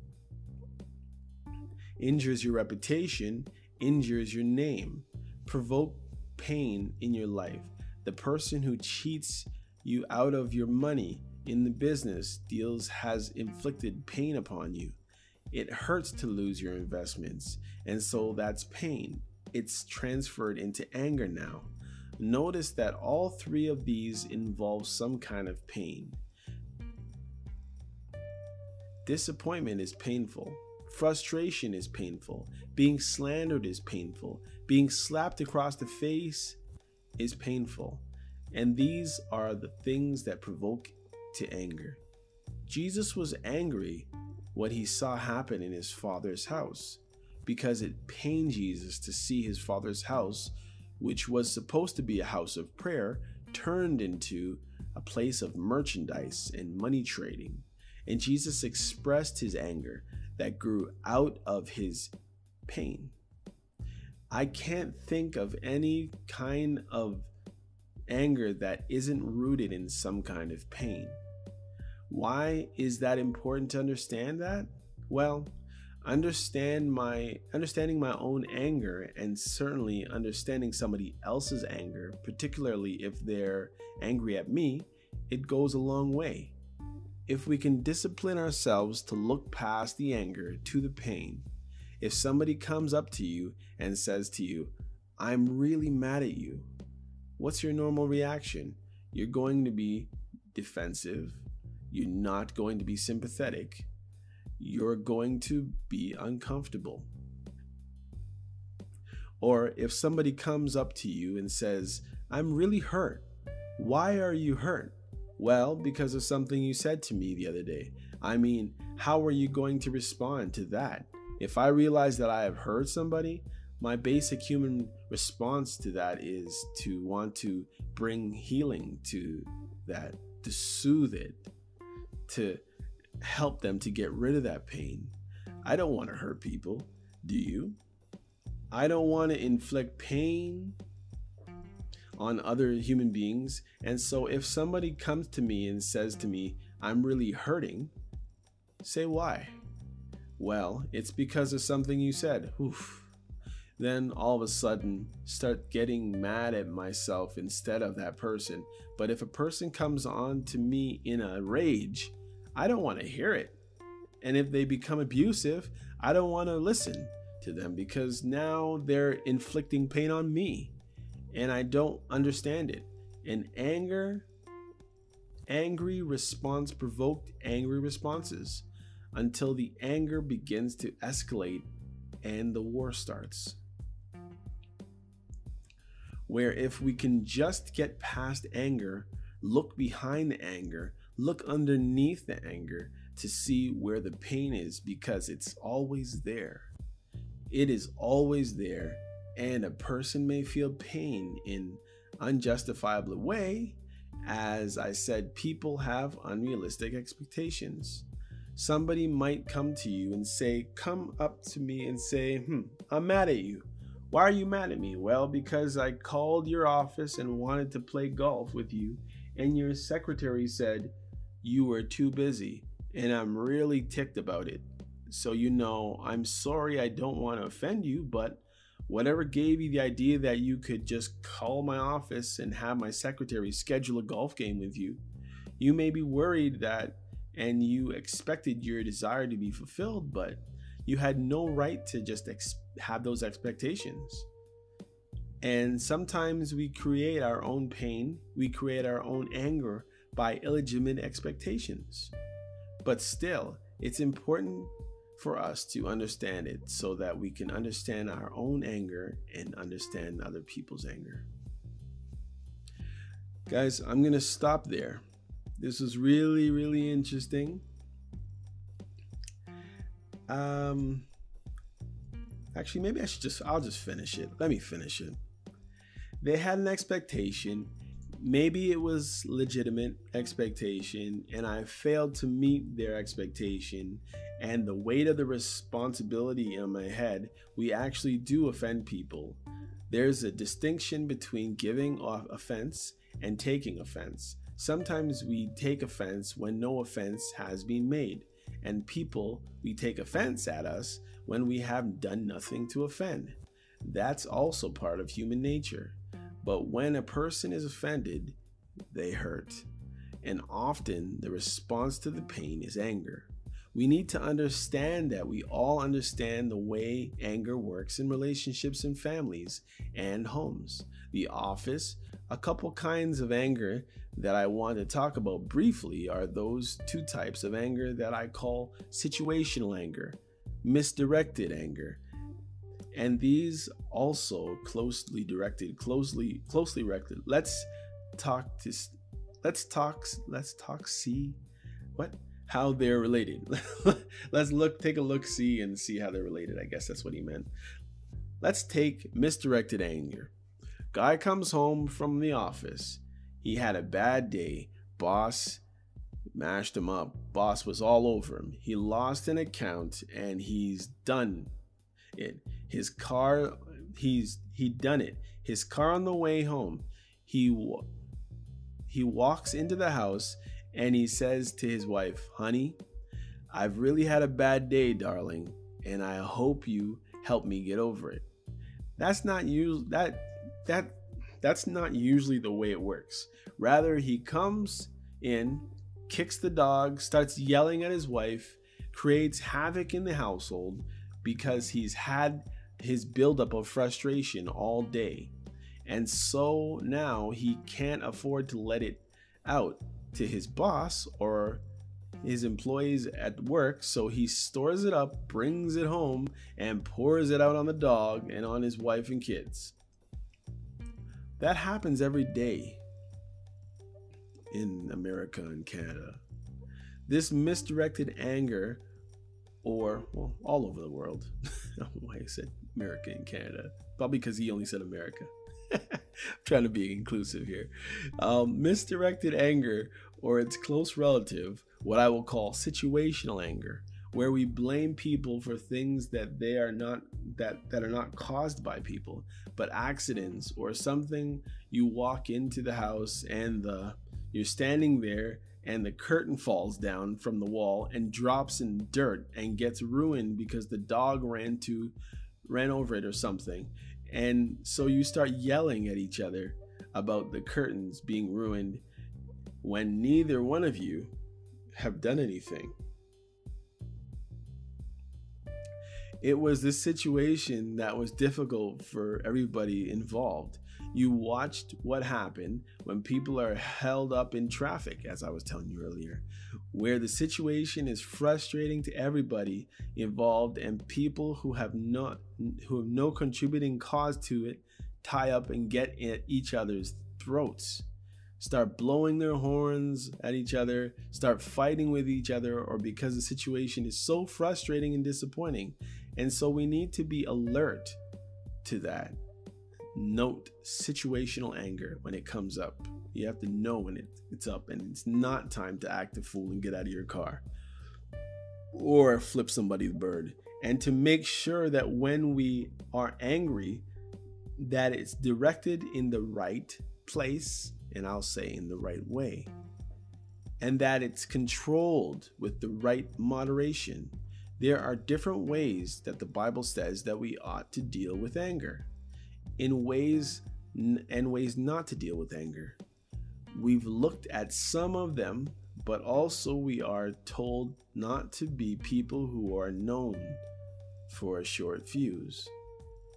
A: injures your reputation, injures your name, provoke pain in your life the person who cheats you out of your money in the business deals has inflicted pain upon you. It hurts to lose your investments, and so that's pain. It's transferred into anger now. Notice that all three of these involve some kind of pain. Disappointment is painful. Frustration is painful. Being slandered is painful. Being slapped across the face is painful, and these are the things that provoke to anger. Jesus was angry what he saw happen in his father's house because it pained Jesus to see his father's house, which was supposed to be a house of prayer, turned into a place of merchandise and money trading. And Jesus expressed his anger that grew out of his pain. I can't think of any kind of anger that isn't rooted in some kind of pain. Why is that important to understand that? Well, understand my understanding my own anger and certainly understanding somebody else's anger, particularly if they're angry at me, it goes a long way. If we can discipline ourselves to look past the anger to the pain, if somebody comes up to you and says to you, I'm really mad at you, what's your normal reaction? You're going to be defensive. You're not going to be sympathetic. You're going to be uncomfortable. Or if somebody comes up to you and says, I'm really hurt. Why are you hurt? Well, because of something you said to me the other day. I mean, how are you going to respond to that? If I realize that I have hurt somebody, my basic human response to that is to want to bring healing to that, to soothe it, to help them to get rid of that pain. I don't want to hurt people. Do you? I don't want to inflict pain on other human beings. And so if somebody comes to me and says to me, I'm really hurting, say why. Well, it's because of something you said. Oof. Then all of a sudden, start getting mad at myself instead of that person. But if a person comes on to me in a rage, I don't want to hear it. And if they become abusive, I don't want to listen to them because now they're inflicting pain on me and I don't understand it. And anger, angry response provoked angry responses until the anger begins to escalate and the war starts. Where if we can just get past anger, look behind the anger, look underneath the anger to see where the pain is because it's always there. It is always there and a person may feel pain in unjustifiable way. As i said people have unrealistic expectations. Somebody might come to you and say come up to me and say hmm i'm mad at you. Why are you mad at me? Well because i called your office and wanted to play golf with you and your secretary said you were too busy and i'm really ticked about it so you know i'm sorry i don't want to offend you but Whatever gave you the idea that you could just call my office and have my secretary schedule a golf game with you? You may be worried that and you expected your desire to be fulfilled, but you had no right to just ex- have those expectations. And sometimes we create our own pain, we create our own anger by illegitimate expectations. But still, it's important for us to understand it so that we can understand our own anger and understand other people's anger. Guys, I'm going to stop there. This was really, really interesting. Um, actually, maybe I should just, I'll just finish it. Let me finish it. They had an expectation maybe it was legitimate expectation and I failed to meet their expectation and the weight of the responsibility on my head, we actually do offend people. There's a distinction between giving off offense and taking offense. Sometimes we take offense when no offense has been made, and people we take offense at us when we have done nothing to offend. That's also part of human nature. But when a person is offended, they hurt. And often the response to the pain is anger. We need to understand that we all understand the way anger works in relationships and families and homes. The office, a couple kinds of anger that I want to talk about briefly are those two types of anger that I call situational anger, misdirected anger, and these also closely directed closely closely directed. Let's talk to let's talk let's talk see what? How they're related. [LAUGHS] Let's look take a look see and see how they're related i guess that's what he meant. Let's take misdirected anger. Guy comes home from the office. He had a bad day. Boss mashed him up. Boss was all over him. He lost an account and he's done it his car, he's he done it. His car on the way home, he he walks into the house and he says to his wife, Honey, I've really had a bad day, darling, and I hope you help me get over it. That's not usually that that that's not usually the way it works. Rather, he comes in, kicks the dog, starts yelling at his wife, creates havoc in the household because he's had his buildup of frustration all day. And so now he can't afford to let it out to his boss or his employees at work, so he stores it up, brings it home, and pours it out on the dog and on his wife and kids. That happens every day in America and Canada. This misdirected anger, or, well, all over the world. [LAUGHS] Why he said America and Canada. Probably because he only said America. I'm [LAUGHS] trying to be inclusive here. Um, misdirected anger, or its close relative, what I will call situational anger, where we blame people for things that they are not that that are not caused by people, but accidents or something you walk into the house and the you're standing there and the curtain falls down from the wall and drops in dirt and gets ruined because the dog ran to ran over it or something. And so you start yelling at each other about the curtains being ruined when neither one of you have done anything. It was this situation that was difficult for everybody involved. You watched what happened when people are held up in traffic, as I was telling you earlier, where the situation is frustrating to everybody involved, and people who have not who have no contributing cause to it tie up and get at each other's throats start blowing their horns at each other, start fighting with each other, or because the situation is so frustrating and disappointing. And so we need to be alert to that. Note situational anger when it comes up. You have to know when it, it's up, and it's not time to act a fool and get out of your car or flip somebody's bird. And to make sure that when we are angry, that it's directed in the right place and I'll say in the right way, and that it's controlled with the right moderation. There are different ways that the Bible says that we ought to deal with anger, in ways and ways not to deal with anger. We've looked at some of them, but also we are told not to be people who are known for a short fuse.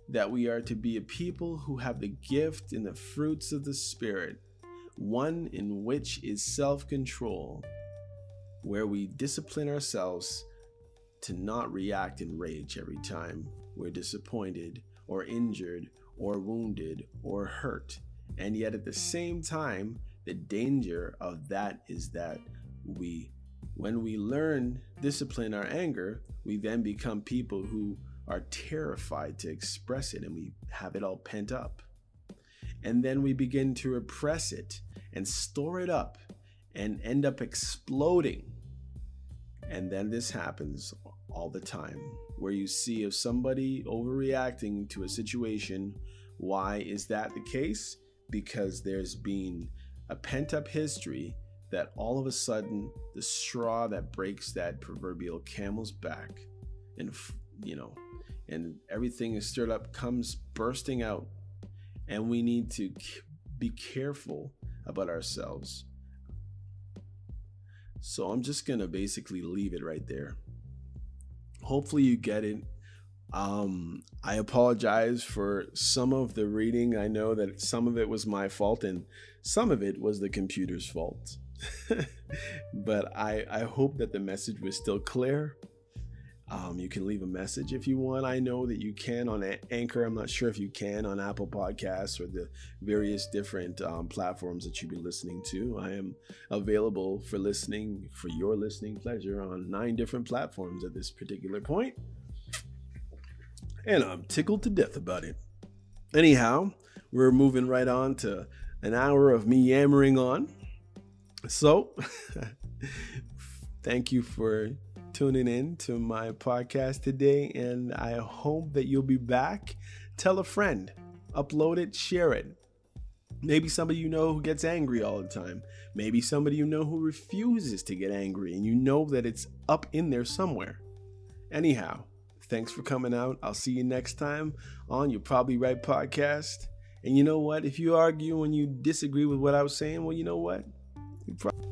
A: That we are to be a people who have the gift and the fruits of the Spirit one in which is self control, where we discipline ourselves to not react in rage every time we're disappointed or injured or wounded or hurt. And yet at the same time, the danger of that is that we, when we learn discipline our anger, we then become people who are terrified to express it and we have it all pent up. And then we begin to repress it and store it up and end up exploding. And then this happens all the time where you see if somebody overreacting to a situation. Why is that the case? Because there's been a pent up history that all of a sudden the straw that breaks that proverbial camel's back and you know and everything is stirred up comes bursting out and we need to be careful about ourselves. So I'm just going to basically leave it right there. Hopefully, you get it. Um, I apologize for some of the reading. I know that some of it was my fault and some of it was the computer's fault. [LAUGHS] but I, I hope that the message was still clear. Um, you can leave a message if you want. I know that you can on Anchor. I'm not sure if you can on Apple Podcasts or the various different um, platforms that you've been listening to. I am available for listening, for your listening pleasure, on nine different platforms at this particular point. And I'm tickled to death about it. Anyhow, we're moving right on to an hour of me yammering on. So, [LAUGHS] thank you for tuning in to my podcast today, and I hope that you'll be back. Tell a friend, upload it, share it. Maybe somebody you know who gets angry all the time. Maybe somebody you know who refuses to get angry and you know that it's up in there somewhere. Anyhow, thanks for coming out. I'll see you next time on You're Probably Right podcast. And you know what? If you argue and you disagree with what I was saying, well, you know what? You probably